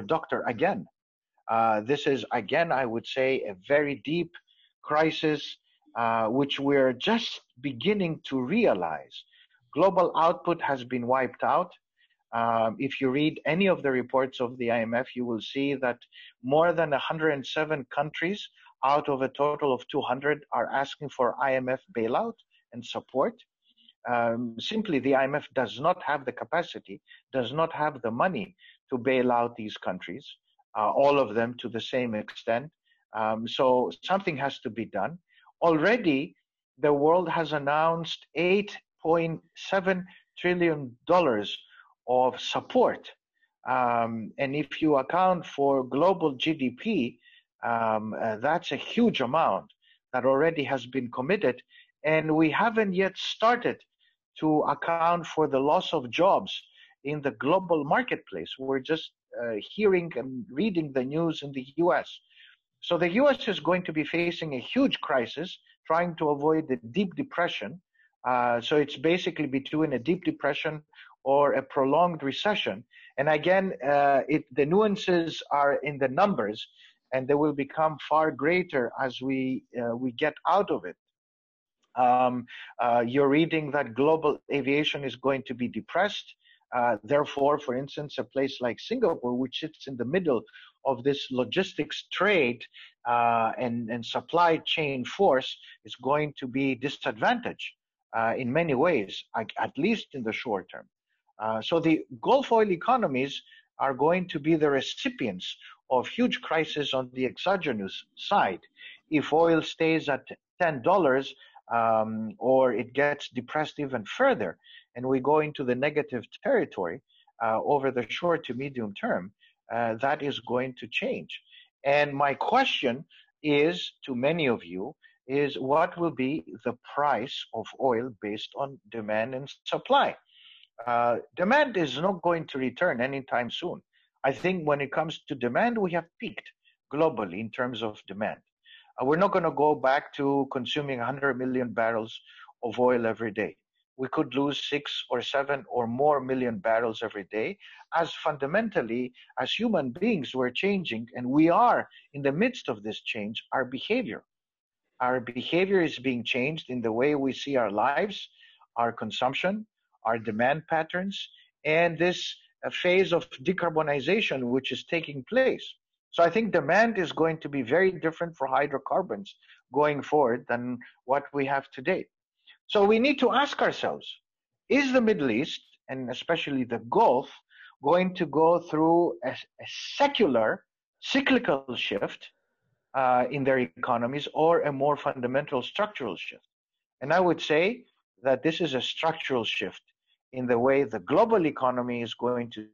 doctor again. Uh, this is, again, I would say, a very deep crisis, uh, which we're just beginning to realize. Global output has been wiped out. Um, if you read any of the reports of the IMF, you will see that more than 107 countries out of a total of 200 are asking for IMF bailout and support. Um, simply, the IMF does not have the capacity, does not have the money to bail out these countries, uh, all of them to the same extent. Um, so something has to be done. Already, the world has announced 8.7 trillion dollars of support. Um, and if you account for global GDP, um, uh, that's a huge amount that already has been committed. And we haven't yet started to account for the loss of jobs in the global marketplace. We're just uh, hearing and reading the news in the US. So the US is going to be facing a huge crisis, trying to avoid the deep depression. Uh, so it's basically between a deep depression or a prolonged recession. And again, uh, it, the nuances are in the numbers, and they will become far greater as we uh, we get out of it. Um, uh, you're reading that global aviation is going to be depressed. Uh, therefore, for instance, a place like Singapore, which sits in the middle of this logistics trade uh, and, and supply chain force, is going to be disadvantaged uh, in many ways, at least in the short term. Uh, so the Gulf oil economies are going to be the recipients of huge crisis on the exogenous side. If oil stays at $10 um, or it gets depressed even further and we go into the negative territory uh, over the short to medium term, uh, that is going to change. And my question is to many of you is what will be the price of oil based on demand and supply? Uh, demand is not going to return anytime soon. I think when it comes to demand, we have peaked globally in terms of demand. Uh, we're not going to go back to consuming 100 million barrels of oil every day. We could lose six or seven or more million barrels every day, as fundamentally, as human beings, we're changing, and we are in the midst of this change, our behavior. Our behavior is being changed in the way we see our lives, our consumption, our demand patterns, and this uh, phase of decarbonization which is taking place. So I think demand is going to be very different for hydrocarbons going forward than what we have today. So we need to ask ourselves, is the Middle East, and especially the Gulf, going to go through a, a secular, cyclical shift uh, in their economies or a more fundamental structural shift? And I would say that this is a structural shift in the way the global economy is going to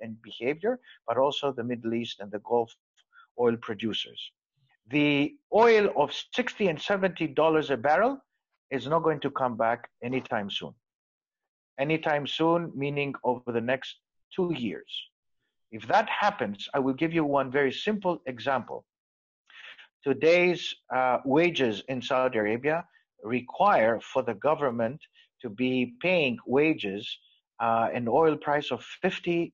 and behavior, but also the Middle East and the Gulf oil producers. The oil of 60 and 70 dollars a barrel is not going to come back anytime soon. Anytime soon, meaning over the next two years. If that happens, I will give you one very simple example. Today's uh, wages in Saudi Arabia require for the government to be paying wages uh, an oil price of $50.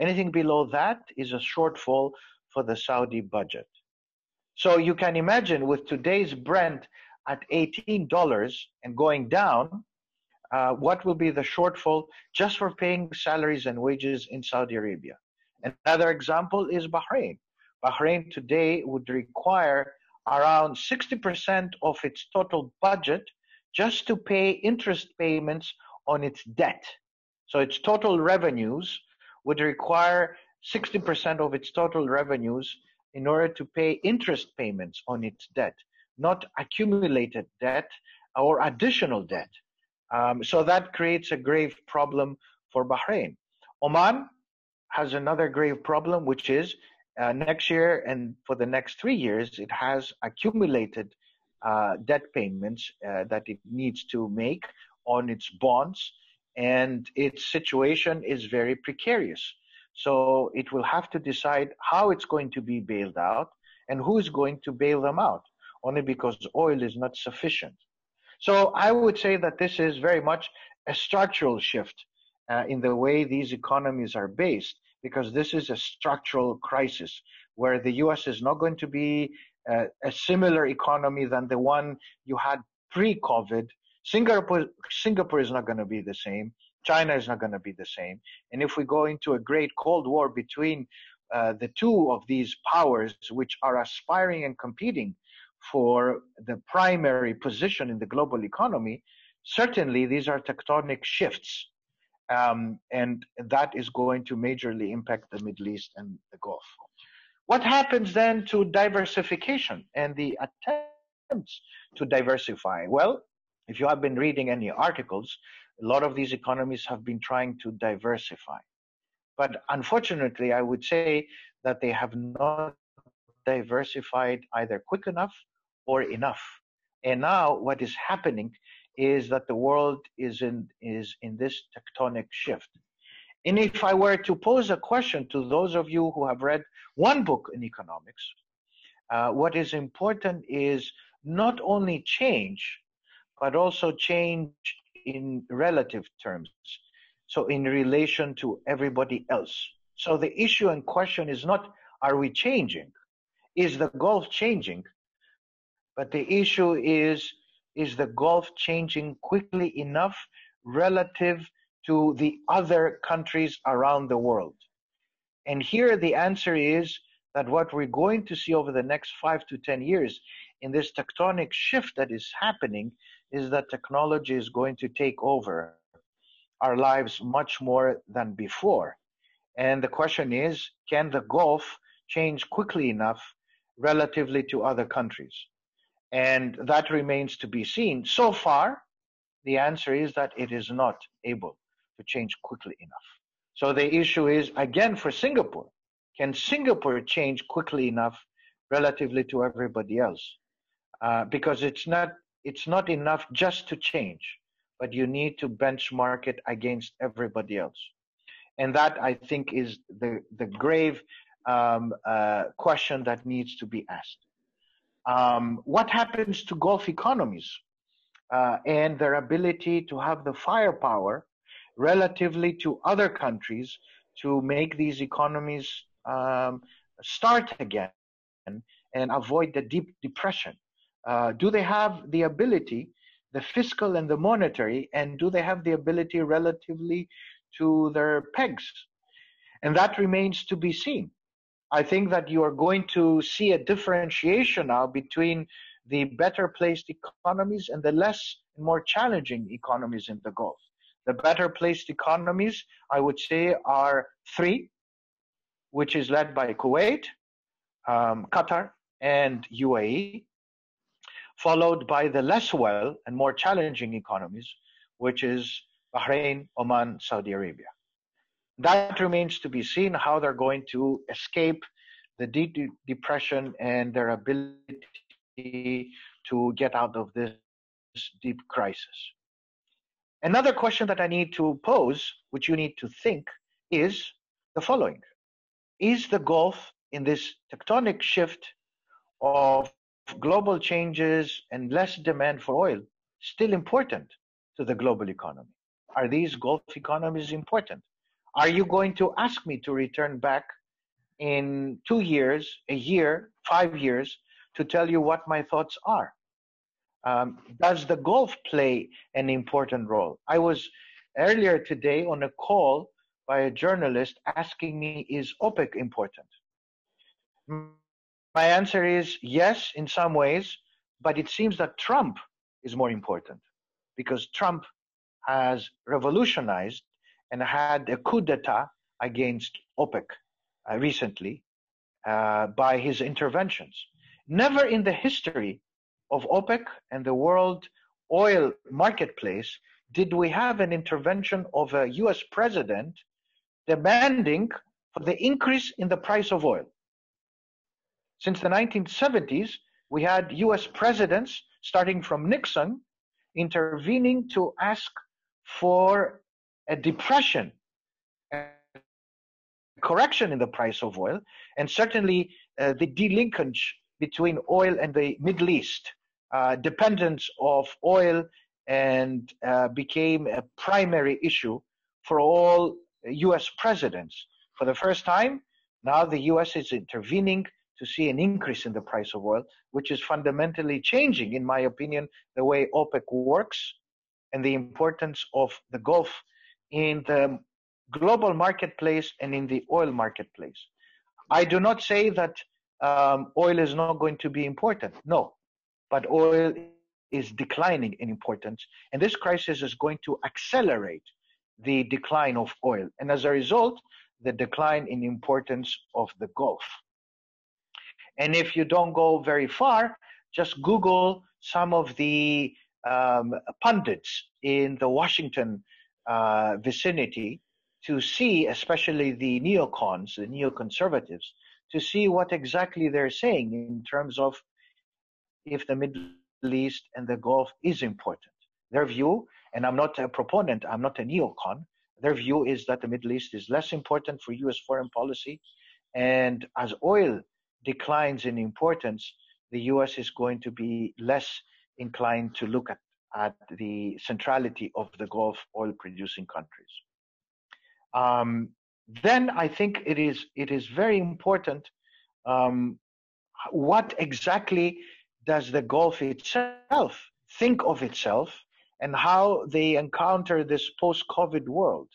Anything below that is a shortfall for the Saudi budget. So you can imagine with today's Brent at $18 and going down, uh, what will be the shortfall just for paying salaries and wages in Saudi Arabia? Another example is Bahrain. Bahrain today would require around 60% of its total budget just to pay interest payments on its debt. So its total revenues would require 60% of its total revenues in order to pay interest payments on its debt, not accumulated debt or additional debt. Um, so that creates a grave problem for Bahrain. Oman has another grave problem, which is uh, next year and for the next three years, it has accumulated uh, debt payments uh, that it needs to make on its bonds, and its situation is very precarious. So it will have to decide how it's going to be bailed out and who is going to bail them out, only because oil is not sufficient. So I would say that this is very much a structural shift uh, in the way these economies are based. because this is a structural crisis where the US is not going to be a, a similar economy than the one you had pre COVID. Singapore, Singapore is not going to be the same. China is not going to be the same. And if we go into a great Cold War between uh, the two of these powers, which are aspiring and competing for the primary position in the global economy, certainly these are tectonic shifts. Um, and that is going to majorly impact the Middle East and the Gulf. What happens then to diversification and the attempts to diversify? Well, if you have been reading any articles, a lot of these economies have been trying to diversify. But unfortunately, I would say that they have not diversified either quick enough or enough. And now what is happening is that the world is in is in this tectonic shift. And if I were to pose a question to those of you who have read one book in economics, uh, what is important is not only change, but also change in relative terms. So in relation to everybody else. So the issue and question is not are we changing? Is the Gulf changing? But the issue is is the Gulf changing quickly enough relative to the other countries around the world? And here the answer is that what we're going to see over the next five to 10 years in this tectonic shift that is happening is that technology is going to take over our lives much more than before. And the question is can the Gulf change quickly enough relatively to other countries? And that remains to be seen. So far, the answer is that it is not able to change quickly enough. So the issue is again for Singapore can Singapore change quickly enough relatively to everybody else? Uh, because it's not it's not enough just to change, but you need to benchmark it against everybody else, and that I think is the the grave um, uh, question that needs to be asked. Um, what happens to Gulf economies uh, and their ability to have the firepower relatively to other countries to make these economies um, start again and avoid the deep depression? Uh, do they have the ability, the fiscal and the monetary, and do they have the ability relatively to their pegs? And that remains to be seen. I think that you are going to see a differentiation now between the better placed economies and the less and more challenging economies in the Gulf. The better placed economies, I would say, are three which is led by Kuwait, um, Qatar, and UAE, followed by the less well and more challenging economies, which is Bahrain, Oman, Saudi Arabia. That remains to be seen how they're going to escape the deep depression and their ability to get out of this deep crisis. Another question that I need to pose, which you need to think, is the following is the Gulf in this tectonic shift of global changes and less demand for oil still important to the global economy? Are these Gulf economies important? Are you going to ask me to return back in two years, a year, five years to tell you what my thoughts are? Um, does the Gulf play an important role? I was earlier today on a call by a journalist asking me, is OPEC important? My answer is yes, in some ways, but it seems that Trump is more important because Trump has revolutionized and had a coup d'etat against OPEC uh, recently uh, by his interventions. Never in the history of OPEC and the world oil marketplace did we have an intervention of a US president demanding for the increase in the price of oil. Since the 1970s, we had US presidents, starting from Nixon, intervening to ask for a depression, a correction in the price of oil, and certainly uh, the delinkage between oil and the Middle East, uh, dependence of oil, and uh, became a primary issue for all US presidents. For the first time, now the US is intervening to see an increase in the price of oil, which is fundamentally changing, in my opinion, the way OPEC works and the importance of the Gulf in the global marketplace and in the oil marketplace. I do not say that um, oil is not going to be important. No, but oil is declining in importance, and this crisis is going to accelerate the decline of oil, and as a result, the decline in importance of the Gulf. And if you don't go very far, just Google some of the um, pundits in the Washington uh, vicinity to see, especially the neocons, the neoconservatives, to see what exactly they're saying in terms of if the Middle East and the Gulf is important. Their view, and I'm not a proponent, I'm not a neocon, their view is that the Middle East is less important for US foreign policy. And as oil declines in importance, the US is going to be less inclined to look at, at the centrality of the Gulf oil producing countries. Um, then I think it is it is very important um, what exactly does the Gulf itself think of itself and how they encounter this post-COVID world.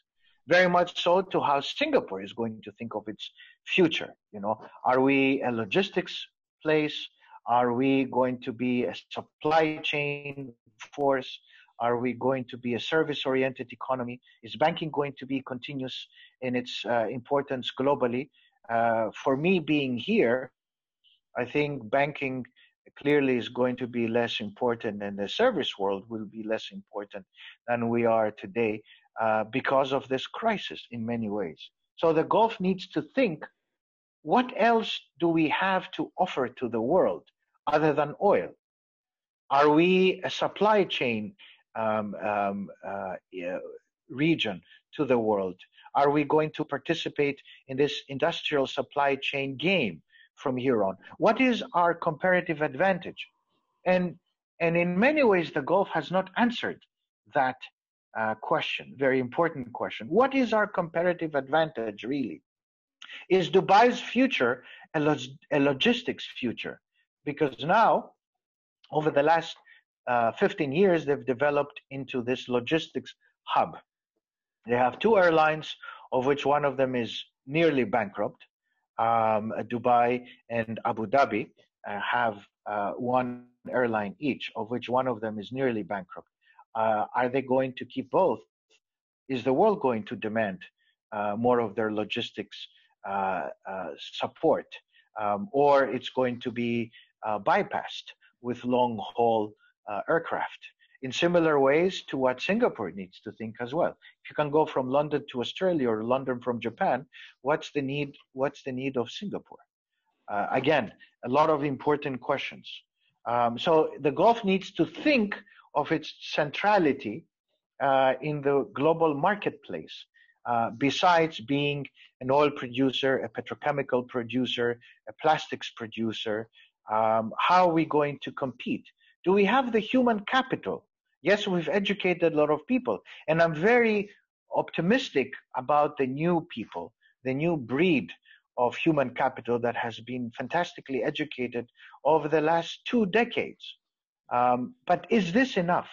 Very much so to how Singapore is going to think of its future. You know, are we a logistics place? Are we going to be a supply chain force? Are we going to be a service oriented economy? Is banking going to be continuous in its uh, importance globally? Uh, for me, being here, I think banking clearly is going to be less important and the service world will be less important than we are today uh, because of this crisis in many ways. So the Gulf needs to think what else do we have to offer to the world other than oil? Are we a supply chain um, um, uh, region to the world? Are we going to participate in this industrial supply chain game from here on? What is our comparative advantage? And and in many ways, the Gulf has not answered that uh, question. Very important question. What is our comparative advantage really? Is Dubai's future a, log- a logistics future? Because now, over the last uh, 15 years, they've developed into this logistics hub. They have two airlines, of which one of them is nearly bankrupt. Um, Dubai and Abu Dhabi uh, have uh, one airline each, of which one of them is nearly bankrupt. Uh, are they going to keep both? Is the world going to demand uh, more of their logistics uh, support? Um, or it's going to be bypassed with long haul uh, aircraft in similar ways to what Singapore needs to think as well. If you can go from London to Australia or London from Japan, what's the need? What's the need of Singapore? Uh, again, a lot of important questions. Um, so the Gulf needs to think of its centrality uh, in the global marketplace. Uh, besides being an oil producer, a petrochemical producer, a plastics producer, um, how are we going to compete? Do we have the human capital? Yes, we've educated a lot of people. And I'm very optimistic about the new people, the new breed of human capital that has been fantastically educated over the last two decades. Um, but is this enough?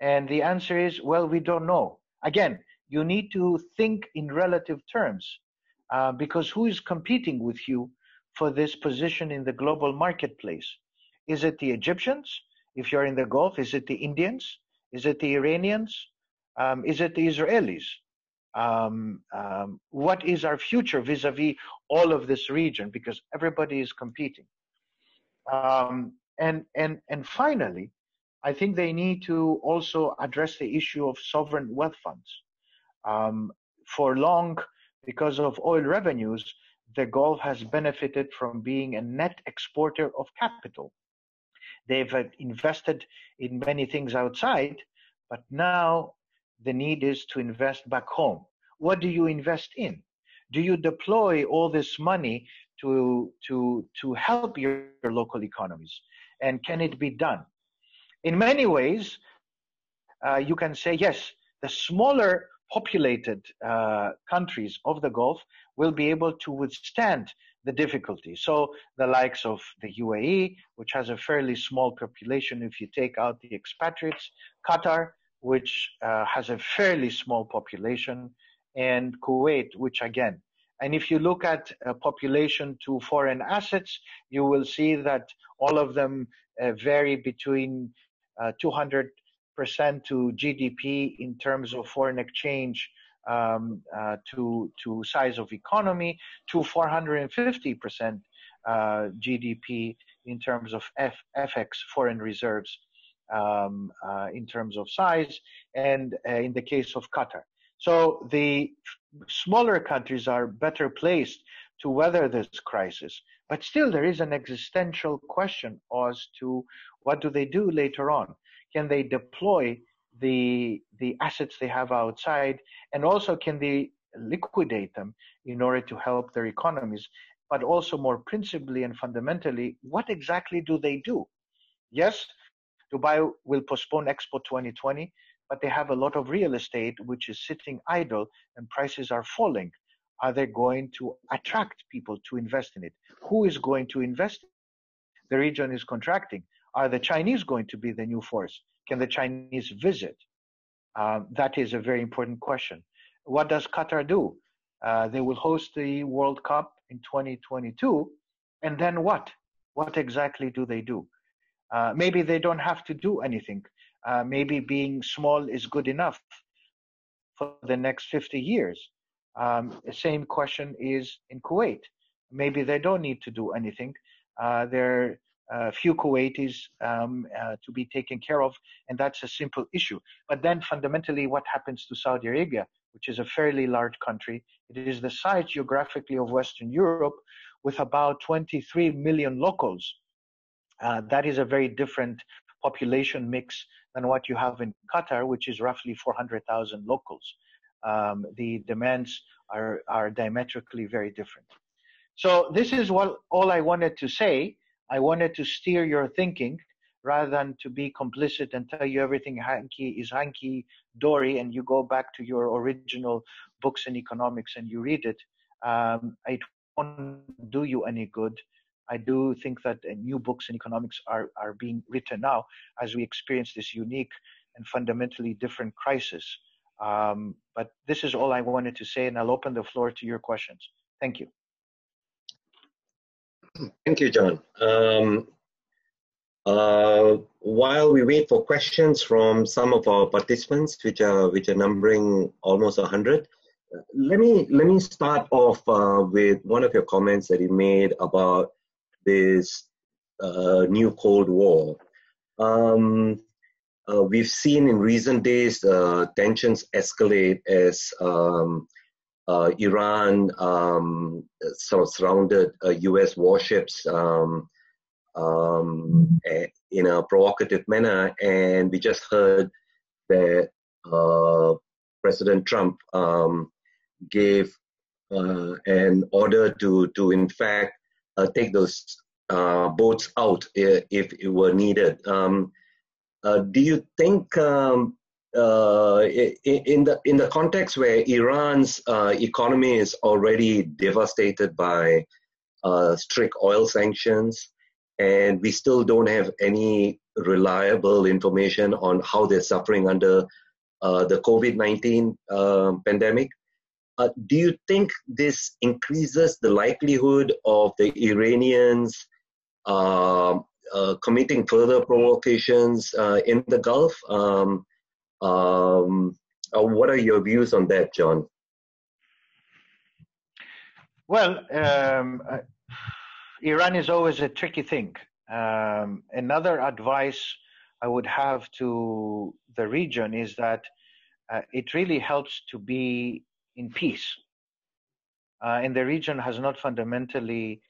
And the answer is, well, we don't know. Again, you need to think in relative terms uh, because who is competing with you for this position in the global marketplace? Is it the Egyptians? If you're in the Gulf, is it the Indians? Is it the Iranians? Um, is it the Israelis? Um, um, what is our future vis-a-vis all of this region? Because everybody is competing. Um, and and and finally, I think they need to also address the issue of sovereign wealth funds. Um, for long, because of oil revenues, the Gulf has benefited from being a net exporter of capital. They've uh, invested in many things outside, but now the need is to invest back home. What do you invest in? Do you deploy all this money to to to help your, your local economies? And can it be done? In many ways, uh, you can say yes. The smaller populated uh, countries of the Gulf will be able to withstand the difficulty. So the likes of the UAE, which has a fairly small population if you take out the expatriates, Qatar, which uh, has a fairly small population, and Kuwait, which again, and if you look at uh, population to foreign assets, you will see that all of them uh, vary between 200 uh, percent to GDP in terms of foreign exchange um, uh, to to size of economy to 450 percent uh, GDP in terms of F, FX foreign reserves um, uh, in terms of size, and uh, in the case of Qatar. So the smaller countries are better placed to weather this crisis, but still there is an existential question as to what do they do later on can they deploy the the assets they have outside and also can they liquidate them in order to help their economies? But also more principally and fundamentally what exactly do they do? Yes dubai will postpone expo 2020 but they have a lot of real estate which is sitting idle and prices are falling. Are they going to attract people to invest in it? Who is going to invest? The region is contracting are the Chinese going to be the new force? Can the Chinese visit? Um, that is a very important question. What does Qatar do? Uh, they will host the World Cup in 2022, and then what? What exactly do they do? Uh, maybe they don't have to do anything. Uh, maybe being small is good enough for the next 50 years. Um, the same question is in Kuwait. Maybe they don't need to do anything. Uh, they're a few Kuwaitis um, uh, to be taken care of, and that's a simple issue. But then fundamentally, what happens to Saudi Arabia, which is a fairly large country? It is the size geographically of Western Europe with about 23 million locals. Uh, that is a very different population mix than what you have in Qatar, which is roughly 400,000 locals. Um, the demands are, are diametrically very different. So this is what all I wanted to say. I wanted to steer your thinking rather than to be complicit and tell you everything hanky is hanky dory and you go back to your original books in economics and you read it. Um, it won't do you any good. I do think that uh, new books in economics are, are being written now as we experience this unique and fundamentally different crisis. Um, but this is all I wanted to say, and I'll open the floor to your questions. Thank you. Thank you, John. Um, uh, while we wait for questions from some of our participants, which are which are numbering almost hundred, let me let me start off uh, with one of your comments that you made about this uh, new Cold War. Um, uh, we've seen in recent days uh, tensions escalate as um, Iran um, sort of surrounded U.S. Uh, warships um, um, in a provocative manner, and we just heard that uh, President Trump um, gave uh, an order to to in fact uh, take those uh, boats out if, if, it were needed. Um, do you think um, uh, in the in the context where Iran's uh, economy is already devastated by uh, strict oil sanctions, and we still don't have any reliable information on how they're suffering under uh, the COVID nineteen um, pandemic. Uh, do you think this increases the likelihood of the Iranians uh, committing further provocations in the Gulf? Um, um, uh, what are your views on that, John? Well, um, uh, Iran is always a tricky thing. Um, another advice I would have to the region is that uh, it really helps to be in peace. Uh, and the region has not fundamentally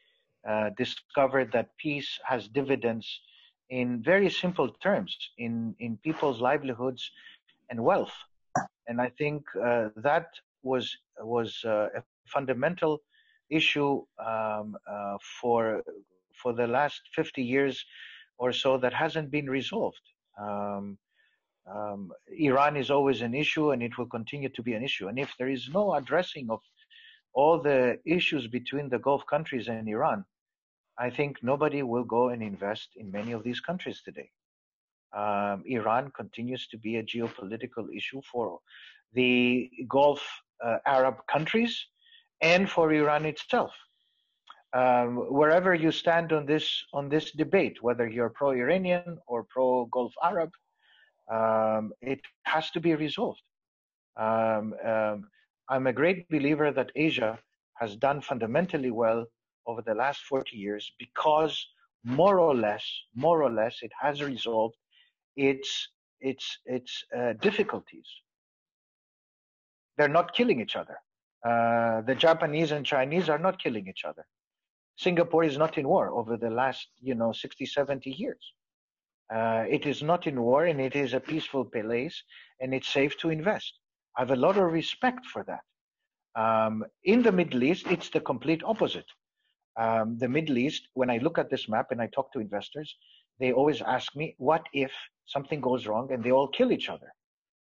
uh, discovered that peace has dividends in very simple terms in, in people's livelihoods and wealth. And I think uh, that was was uh, a fundamental issue um, uh, for for the last 50 years or so that hasn't been resolved. Um, um, Iran is always an issue and it will continue to be an issue. And if there is no addressing of all the issues between the Gulf countries and Iran, I think nobody will go and invest in many of these countries today. Um, Iran continues to be a geopolitical issue for the Gulf uh, Arab countries and for Iran itself. Um, wherever you stand on this on this debate, whether you're pro-Iranian or pro-Gulf Arab, um, it has to be resolved. Um, um, I'm a great believer that Asia has done fundamentally well over the last 40 years because more or less, more or less, it has resolved its its its uh, difficulties. They're not killing each other. Uh, the Japanese and Chinese are not killing each other. Singapore is not in war over the last, you know, 60, 70 years. Uh, it is not in war and it is a peaceful place and it's safe to invest. I have a lot of respect for that. Um, in the Middle East, it's the complete opposite. Um, the Middle East, when I look at this map and I talk to investors, they always ask me, what if something goes wrong and they all kill each other?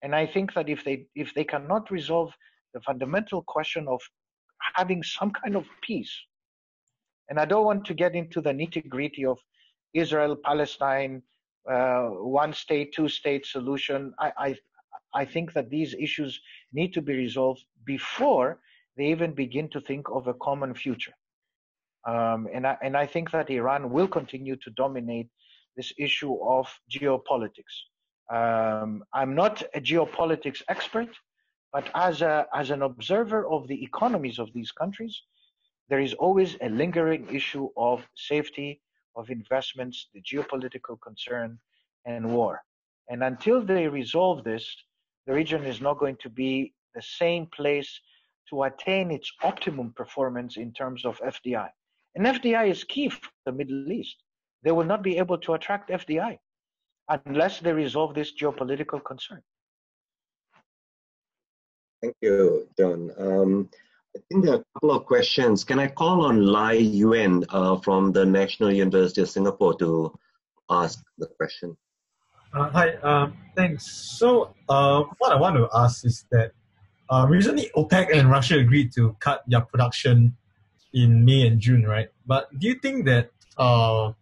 And I think that if they if they cannot resolve the fundamental question of having some kind of peace, and I don't want to get into the nitty gritty of Israel, Palestine, uh, one state, two state solution. I, I, I think that these issues need to be resolved before they even begin to think of a common future. Um, and, I, and I think that Iran will continue to dominate this issue of geopolitics. Um, I'm not a geopolitics expert, but as, a, as an observer of the economies of these countries, there is always a lingering issue of safety, of investments, the geopolitical concern, and war. And until they resolve this, the region is not going to be the same place to attain its optimum performance in terms of FDI. And FDI is key for the Middle East. They will not be able to attract FDI unless they resolve this geopolitical concern. Thank you, John. Um, I think there are a couple of questions. Can I call on Lai Yuen uh, from the National University of Singapore to ask the question? Uh, hi, um, thanks. So, uh, what I want to ask is that uh, recently OPEC and Russia agreed to cut their production in May and June, right? But do you think that uh, do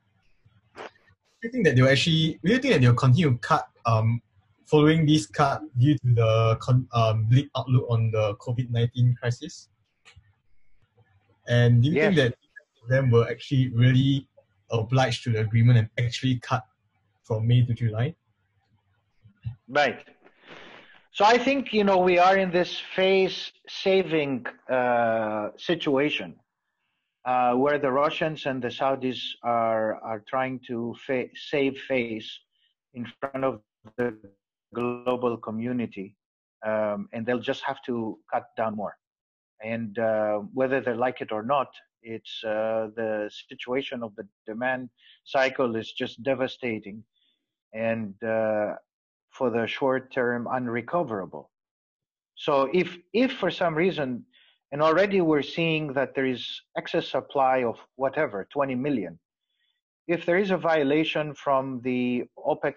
you think that they'll actually do you think that they'll continue to cut um, following this cut due to the con- um, bleak outlook on the COVID nineteen crisis? And do you yes. think that them were actually really obliged to the agreement and actually cut from May to July? Right. So I think you know we are in this phase saving uh, situation uh, where the Russians and the Saudis are are trying to fa- save face in front of the global community, um, and they'll just have to cut down more. And uh, whether they like it or not, it's uh, the situation of the demand cycle is just devastating, and uh, for the short term, unrecoverable. So if if for some reason, and already we're seeing that there is excess supply of whatever 20 million, if there is a violation from the OPEC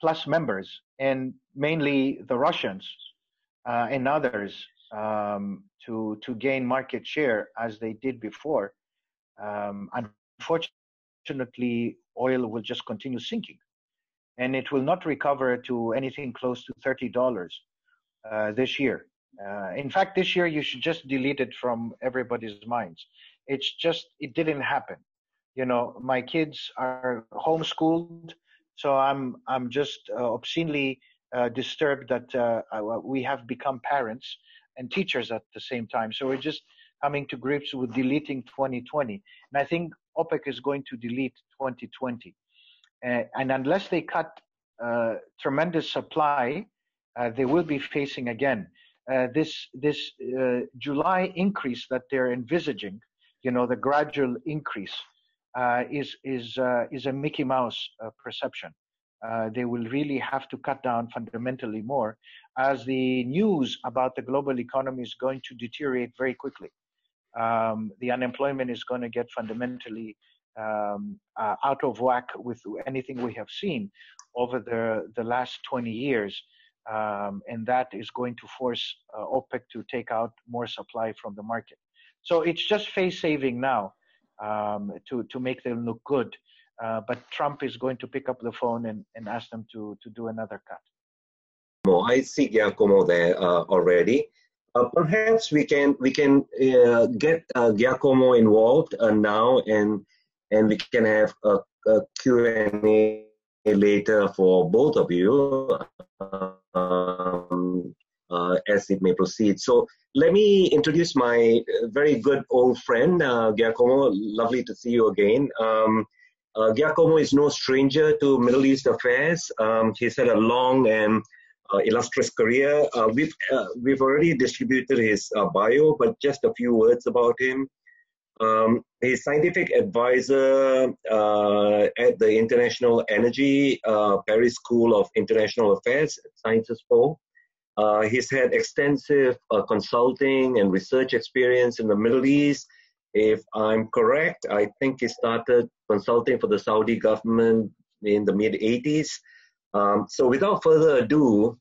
plus members and mainly the Russians uh, and others um, to to gain market share as they did before, um, unfortunately, oil will just continue sinking, and it will not recover to anything close to thirty dollars uh, this year. Uh, in fact, this year you should just delete it from everybody's minds. It's just it didn't happen. You know, my kids are homeschooled, so I'm I'm just uh, obscenely uh, disturbed that uh, we have become parents and teachers at the same time. So we're just coming to grips with deleting 2020. And I think OPEC is going to delete 2020. Uh, and unless they cut uh, tremendous supply, uh, they will be facing again uh, this this uh, July increase that they're envisaging. You know, the gradual increase uh, is is is a Mickey Mouse perception. they will really have to cut down fundamentally more as the news about the global economy is going to deteriorate very quickly. Um, the unemployment is going to get fundamentally um, uh, out of whack with anything we have seen over the, the last 20 years. Um, and that is going to force uh, OPEC to take out more supply from the market. So it's just face saving now um, to, to make them look good. Uh, but Trump is going to pick up the phone and, and ask them to, to do another cut. I see Giacomo there uh, already. Uh, perhaps we can we can uh, get uh, Giacomo involved now, and and we can have a Q&A later for both of you um, uh, as it may proceed. So let me introduce my very good old friend Giacomo. Lovely to see you again. Um, Giacomo is no stranger to Middle East affairs. Um, he's had a long and uh, illustrious career. Uh, we've uh, we've already distributed his bio, but just a few words about him. Um, he's scientific advisor uh, at the International Energy uh, Paris School of International Affairs, Sciences Po. Uh, he's had extensive consulting and research experience in the Middle East. If I'm correct, I think he started consulting for the Saudi government in the mid 80s. Um, so without further ado,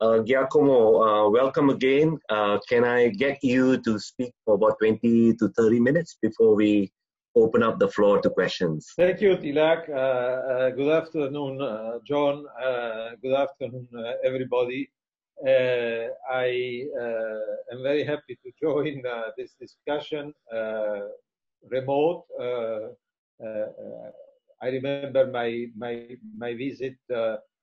uh, Giacomo, uh, welcome again. Uh, can I get you to speak for about 20 to 30 minutes before we open up the floor to questions? Thank you, Tilak. Uh, uh, good afternoon, uh, John. good afternoon, everybody. I am very happy to join this discussion remote. I remember my my my visit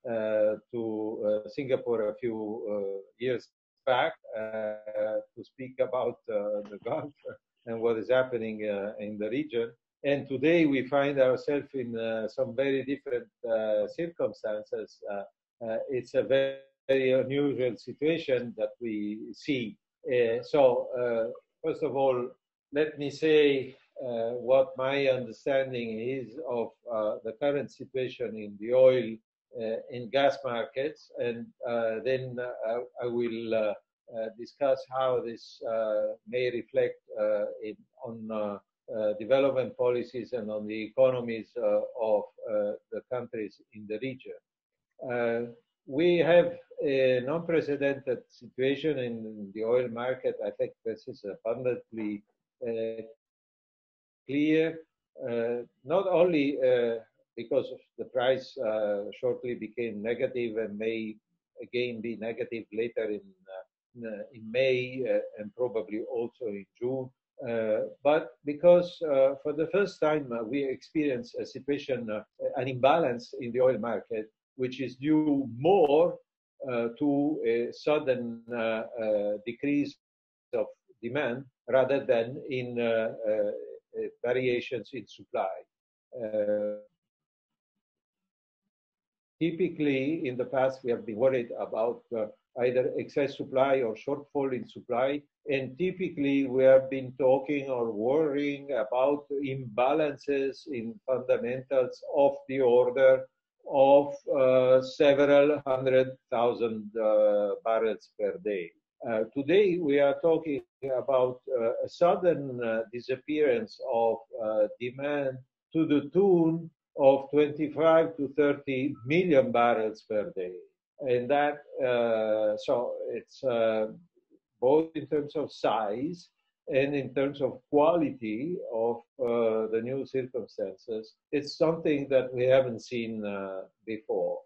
to uh, Singapore a few uh, years back to speak about the Gulf and what is happening in the region. And today we find ourselves in some very different circumstances. it's a very, very unusual situation that we see. so, first of all, let me say uh, what my understanding is of uh, the current situation in the oil uh, in gas markets, and uh, then uh, I will discuss how this may reflect in, on development policies and on the economies of the countries in the region. we have an unprecedented situation in the oil market. I think this is abundantly uh, clear. Uh, not only uh, because the price uh, shortly became negative and may again be negative later in uh, in May uh, and probably also in June. but because for the first time we experience a situation, an imbalance in the oil market, which is due more uh, to a sudden uh, uh, decrease of demand rather than in variations in supply. Typically, in the past, we have been worried about uh, either excess supply or shortfall in supply. And typically, we have been talking or worrying about imbalances in fundamentals of the order of uh, several hundred thousand uh, barrels per day. Uh, today, we are talking about uh, a sudden uh, disappearance of demand to the tune of 25 to 30 million barrels per day. And that, uh, so it's uh, both in terms of size and in terms of quality of uh, the new circumstances. It's something that we haven't seen uh, before.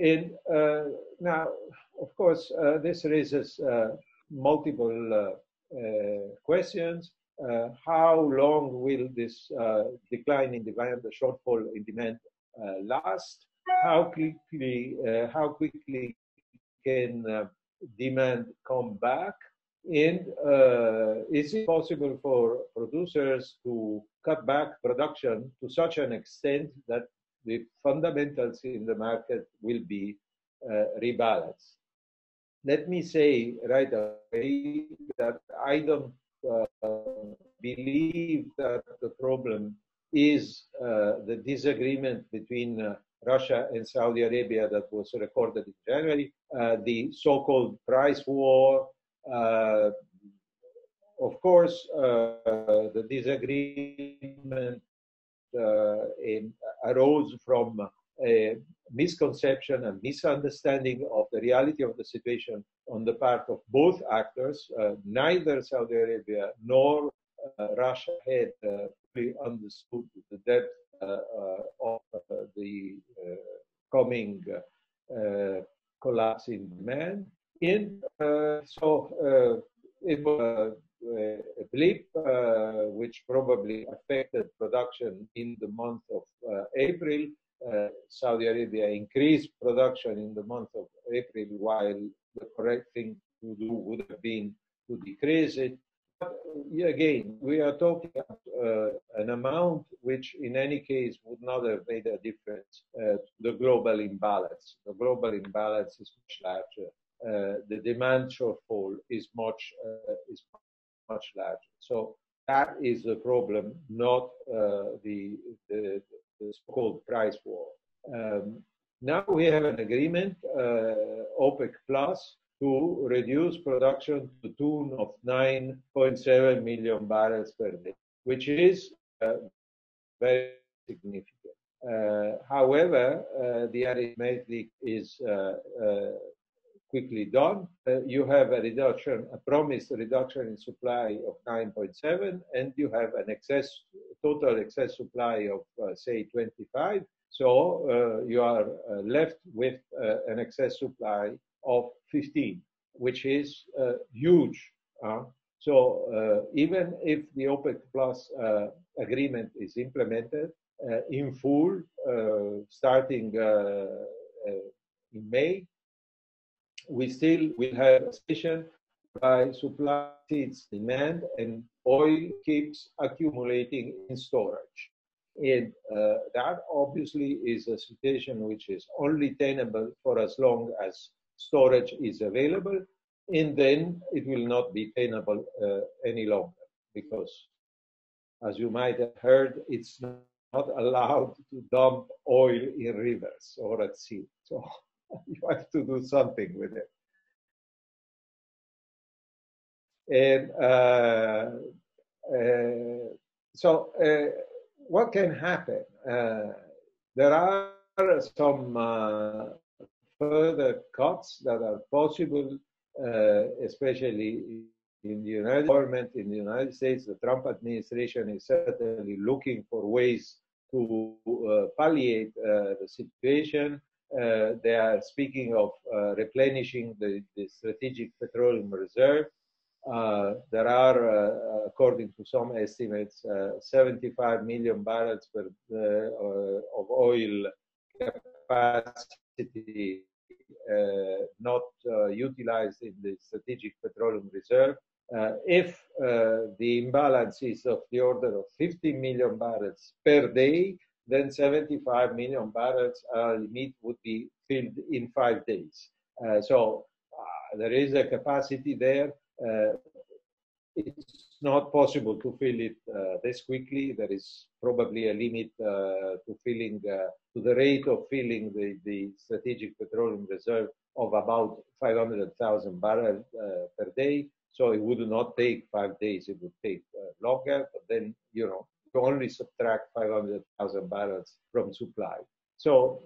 And uh, now, of course, uh, this raises multiple questions. Uh, how long will this uh, decline in demand, the shortfall in demand uh, last? How quickly, how quickly can demand come back? And uh, is it possible for producers to cut back production to such an extent that the fundamentals in the market will be uh, rebalanced? Let me say right away that I don't believe that the problem is uh, the disagreement between uh, Russia and Saudi Arabia that was recorded in January, the so-called price war, of course, uh, the disagreement in, arose from a misconception and misunderstanding of the reality of the situation on the part of both actors. Uh, neither Saudi Arabia nor uh, Russia had uh, fully understood the depth of the coming collapse in demand. In, so it was a blip uh, which probably affected production in the month of uh, April. Uh, Saudi Arabia increased production in the month of April, while the correct thing to do would have been to decrease it. But again, we are talking about uh, an amount which, in any case, would not have made a difference uh, to the global imbalance. The global imbalance is much larger. Uh, the demand shortfall is much is much larger. So that is the problem, not uh, the, the, the so-called price war. Um, now we have an agreement, uh, OPEC Plus, to reduce production to tune of 9.7 million barrels per day, which is uh, very significant. Uh, however, uh, the arithmetic is uh, uh, quickly done. Uh, you have a reduction, a promised reduction in supply of 9.7, and you have an excess, total excess supply of uh, say 25. So uh, you are uh, left with uh, an excess supply of 15, which is uh, huge. so even if the OPEC Plus agreement is implemented in full, starting in May, we still will have a situation by supply exceeds demand and oil keeps accumulating in storage. And uh, that obviously is a situation which is only tenable for as long as storage is available, and then it will not be tenable uh, any longer because, as you might have heard, it's not allowed to dump oil in rivers or at sea. So you have to do something with it. And uh, uh, so, uh, what can happen? Uh, there are some uh, further cuts that are possible, uh, especially in the United government in the United States. The Trump administration is certainly looking for ways to palliate the situation. Uh, they are speaking of uh, replenishing the, the, strategic petroleum reserve. Uh, there are, according to some estimates, 75 million barrels per, of oil capacity uh, not uh, utilized in the strategic petroleum reserve. Uh, if the imbalance is of the order of 50 million barrels per day, then 75 million barrels uh, limit would be filled in five days. Uh, so uh, there is a capacity there. Uh, it's not possible to fill it uh, this quickly. There is probably a limit uh, to filling, to the rate of filling the, the strategic petroleum reserve of about 500,000 barrels per day. So it would not take five days, it would take longer, but then, you know, to only subtract 500,000 barrels from supply. So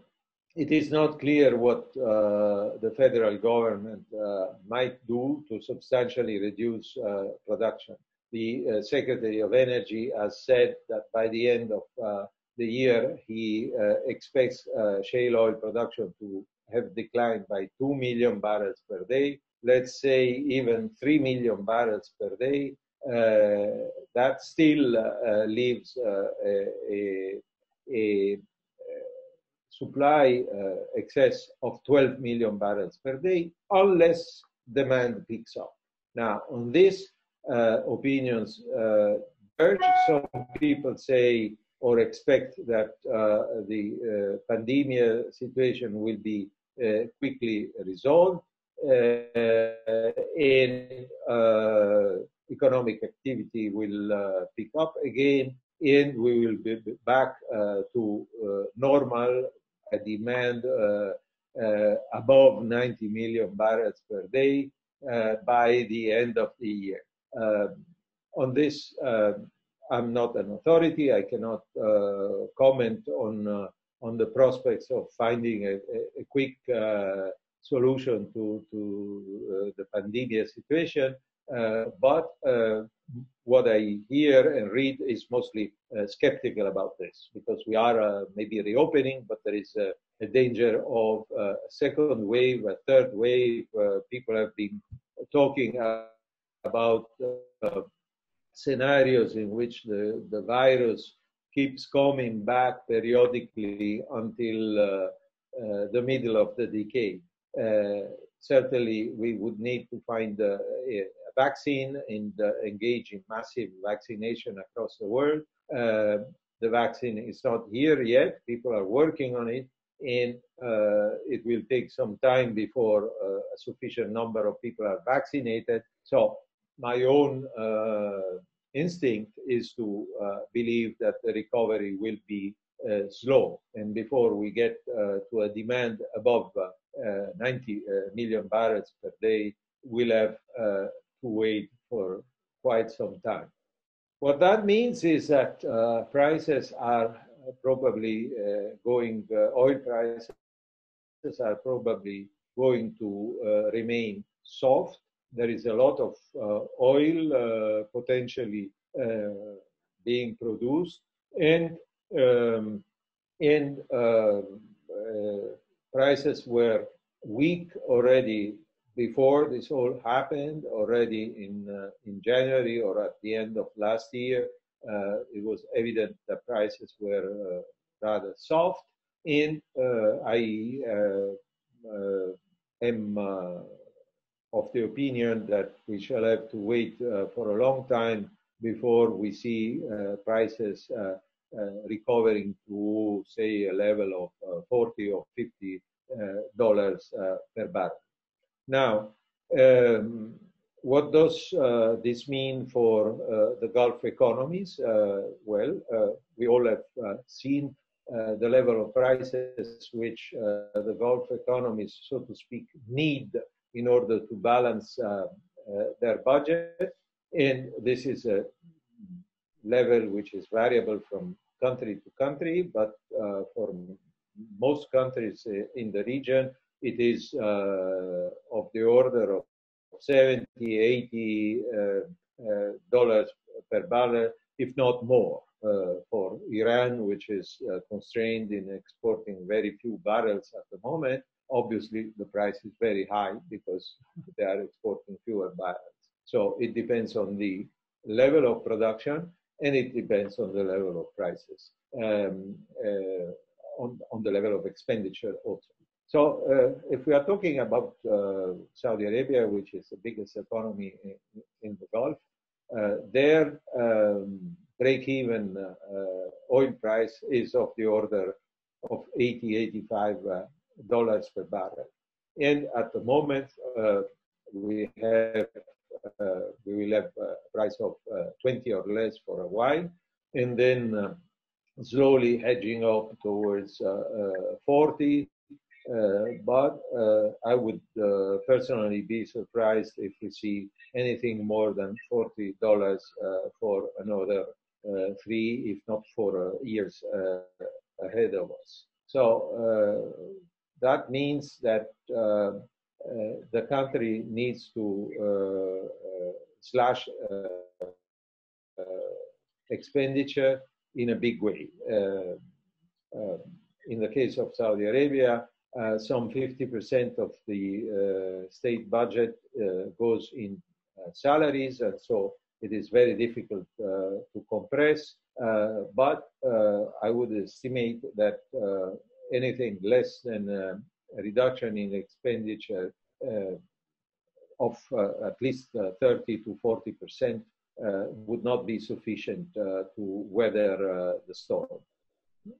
it is not clear what uh, the federal government uh, might do to substantially reduce uh, production. The uh, Secretary of Energy has said that by the end of uh, the year, he uh, expects shale oil production to have declined by 2 million barrels per day. Let's say even 3 million barrels per day. Uh, that still uh, leaves uh, a, a, supply excess of 12 million barrels per day unless demand picks up. Now, on this, opinions diverge. Some people say or expect that uh, the uh, pandemic situation will be uh, quickly resolved. and economic activity will uh, pick up again and we will be back uh, to uh, normal demand above 90 million barrels per day by the end of the year. Um, on this, I'm not an authority. I cannot comment on on the prospects of finding a, a quick uh, solution to to uh, the pandemic situation. Uh, but what I hear and read is mostly skeptical about this because we are maybe reopening, but there is a, danger of a second wave, a third wave. people have been talking about uh, scenarios in which the, the virus keeps coming back periodically until uh, uh, the middle of the decade. Uh, certainly, we would need to find a vaccine and uh, engage in massive vaccination across the world. Uh, the vaccine is not here yet. People are working on it, and uh, it will take some time before a sufficient number of people are vaccinated. So my own uh, instinct is to uh, believe that the recovery will be uh, slow. And before we get to a demand above 90 million barrels per day, we'll have to wait for quite some time. What that means is that uh, prices are probably uh, going, uh, oil prices are probably going to remain soft there is a lot of uh, oil uh, potentially uh, being produced, and um, and prices were weak already before this all happened. Already in in January or at the end of last year, it was evident that prices were rather soft, and I am of the opinion that we shall have to wait uh, for a long time before we see uh, prices uh, uh recovering to, say, a level of uh, 40 or 50 uh, dollars per barrel. Now, um, what does this mean for the Gulf economies? well, we all have seen uh, the level of prices which uh, the Gulf economies, so to speak, need in order to balance uh, uh, their budget. And this is a level which is variable from country to country, but uh, for most countries in the region, it is of the order of 70, 80 dollars per barrel, if not more. Uh, for Iran, which is uh, constrained in exporting very few barrels at the moment, obviously the price is very high because they are exporting fewer barrels. So it depends on the level of production and it depends on the level of prices, um, uh, on, on the level of expenditure also. So uh, if we are talking about uh, Saudi Arabia, which is the biggest economy in, in the Gulf, uh, their um, break-even uh, oil price is of the order of 80, 85 dollars per barrel. And at the moment, uh, we have uh, we will have a price of uh, 20 or less for a while, and then uh, slowly hedging up towards uh, uh, 40. Uh, but uh, I would uh, personally be surprised if we see anything more than $40 for another three, if not four years ahead of us. So that means that uh, uh, the country needs to uh, slash expenditure in a big way. in the case of Saudi Arabia, uh, some 50% of the uh, state budget uh, goes in salaries, and so it is very difficult to compress. but I would estimate that anything less than a reduction in expenditure uh, of uh, at least uh, 30 to 40 percent would not be sufficient to weather the storm.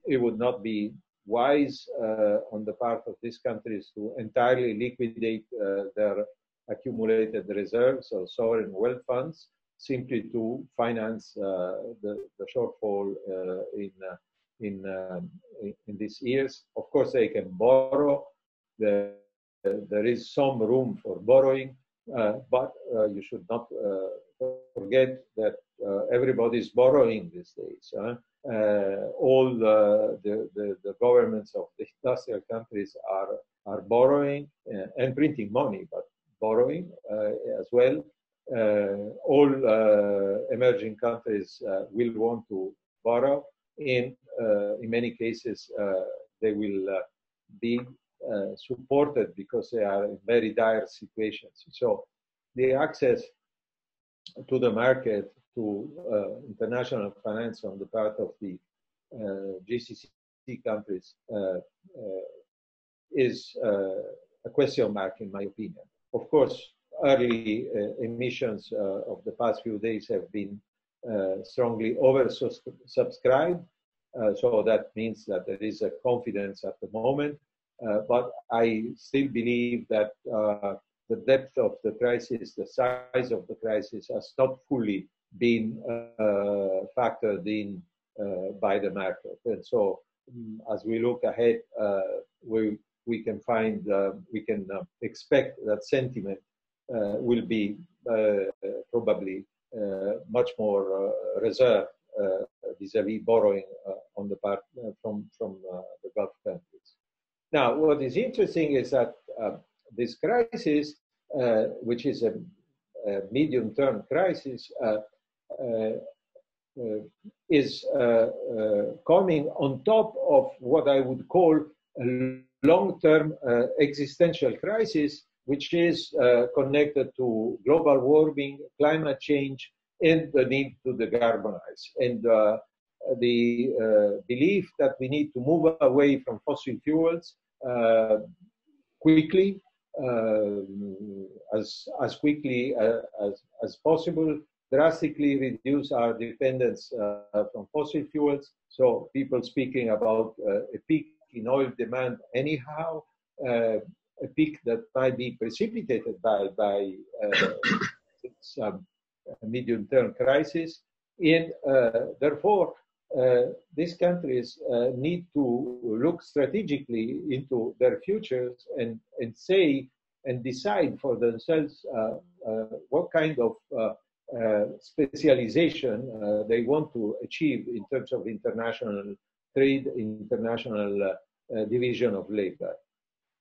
It would not be wise on the part of these countries to entirely liquidate their accumulated reserves or sovereign wealth funds simply to finance uh, the, the, shortfall uh, in uh, in, um, in these years. Of course, they can borrow. there is some room for borrowing, uh, but uh, you should not uh, forget that uh, everybody's borrowing these days. Huh? Uh, all the, the, the, governments of the industrial countries are, are borrowing uh, and printing money, but borrowing uh, as well. Uh, all emerging countries will want to borrow. In, in many cases, they will be supported because they are in very dire situations. So the access to the market, to uh, international finance on the part of the uh, GCC countries uh, is a question mark, in my opinion. Of course, early emissions of the past few days have been strongly oversubscribed. Uh, so that means that there is a confidence at the moment. Uh, but I still believe that uh, the depth of the crisis, the size of the crisis has not fully been uh, factored in uh, by the market. And so um, as we look ahead, uh, we, we can find, uh, we can uh, expect that sentiment uh, will be probably much more reserved vis-a-vis borrowing on the part from, from the Gulf countries. Now, what is interesting is that this crisis, which is a, a medium-term crisis, uh is uh, coming on top of what I would call a long-term existential crisis, which is connected to global warming, climate change, and the need to decarbonize. And the uh, belief that we need to move away from fossil fuels uh, quickly uh, as, as quickly uh, as, as possible, drastically reduce our dependence uh, from fossil fuels. So people speaking about a peak in oil demand anyhow, a peak that might be precipitated by, by some medium-term crisis. And therefore, uh, these countries uh, need to look strategically into their futures and, and say and decide for themselves uh, uh what kind of uh, uh, specialization they want to achieve in terms of international trade, international division of labor.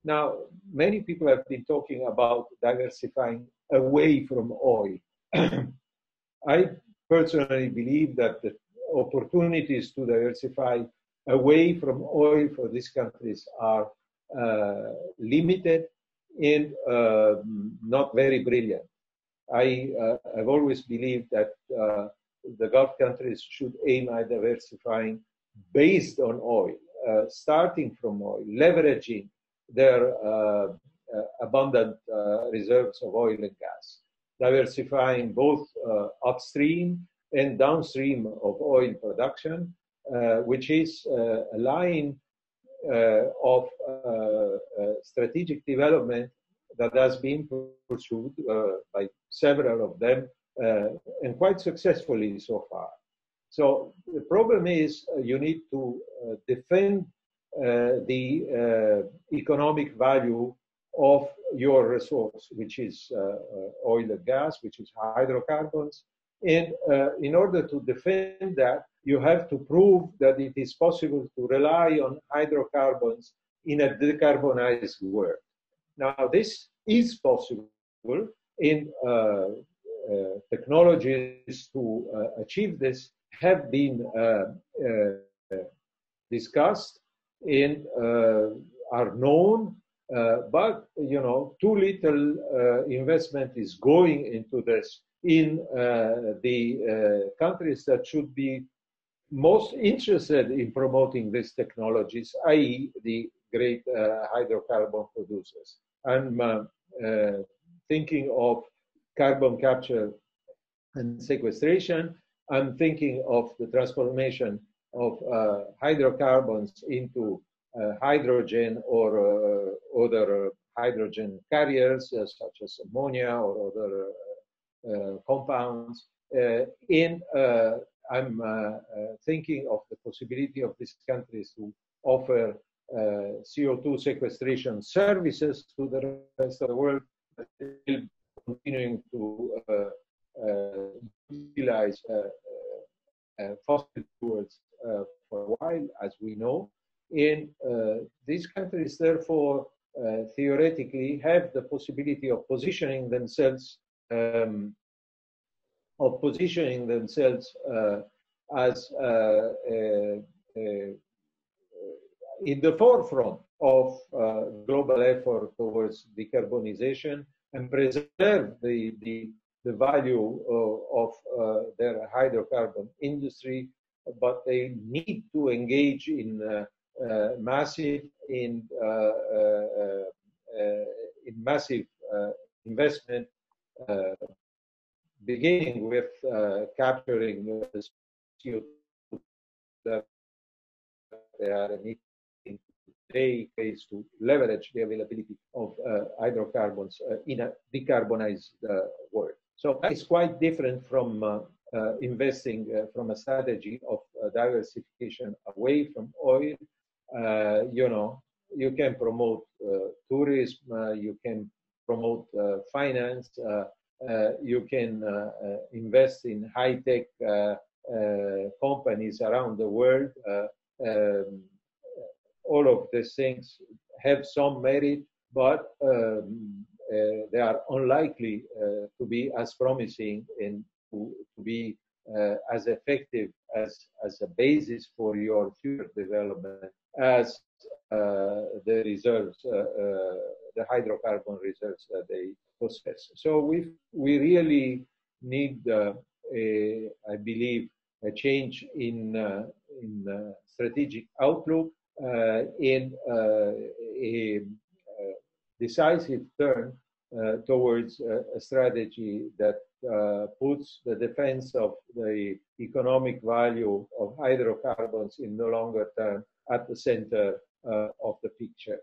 Now, many people have been talking about diversifying away from oil. I personally believe that the opportunities to diversify away from oil for these countries are uh, limited and uh, not very brilliant. I uh, have always believed that uh, the Gulf countries should aim at diversifying based on oil, uh, starting from oil, leveraging their uh, abundant reserves of oil and gas, diversifying both upstream and downstream of oil production, uh, which is uh, a line uh, of strategic development that has been pursued by several of them and quite successfully so far. So the problem is uh, you need to uh, defend uh, the economic value of your resource, which is oil and gas, which is hydrocarbons, and uh, in order to defend that, you have to prove that it is possible to rely on hydrocarbons in a decarbonized world. Now, this is possible in uh, uh, technologies to uh, achieve this have been uh, discussed and are known, but you know, too little investment is going into this in the countries that should be most interested in promoting these technologies, i.e., the great uh, hydrocarbon producers. I'm thinking of carbon capture and sequestration. I'm thinking of the transformation of uh, hydrocarbons into uh, hydrogen or uh, other hydrogen carriers, such as ammonia or other uh, compounds. Uh, in uh, I'm thinking of the possibility of these countries to offer CO2 sequestration services to the rest of the world, continuing to utilize fossil fuels for a while, as we know. And these countries, therefore, uh, theoretically have the possibility of positioning themselves um, of positioning themselves uh, as uh, in the forefront of uh, global effort towards decarbonization and preserve the, the, the value uh, of uh, their hydrocarbon industry, but they need to engage in uh, massive in uh, uh, in massive investment, beginning with capturing the CO2 that they are emitting today is to leverage the availability of uh, hydrocarbons uh, in a decarbonized uh, world. So it's quite different from investing from a strategy of diversification away from oil uh, you know, you can promote uh, tourism, uh, you can promote finance, you can invest in high-tech companies around the world. Um, all of these things have some merit, but um, uh, they are unlikely uh, to be as promising and to, to be uh, as effective as, as a basis for your future development as uh, the reserves, uh, uh, the hydrocarbon reserves that they possess. So we we really need, a, I believe, a change in in strategic outlook in a, decisive turn uh, towards a, strategy that uh, puts the defense of the economic value of hydrocarbons in the longer term at the center uh, of the picture.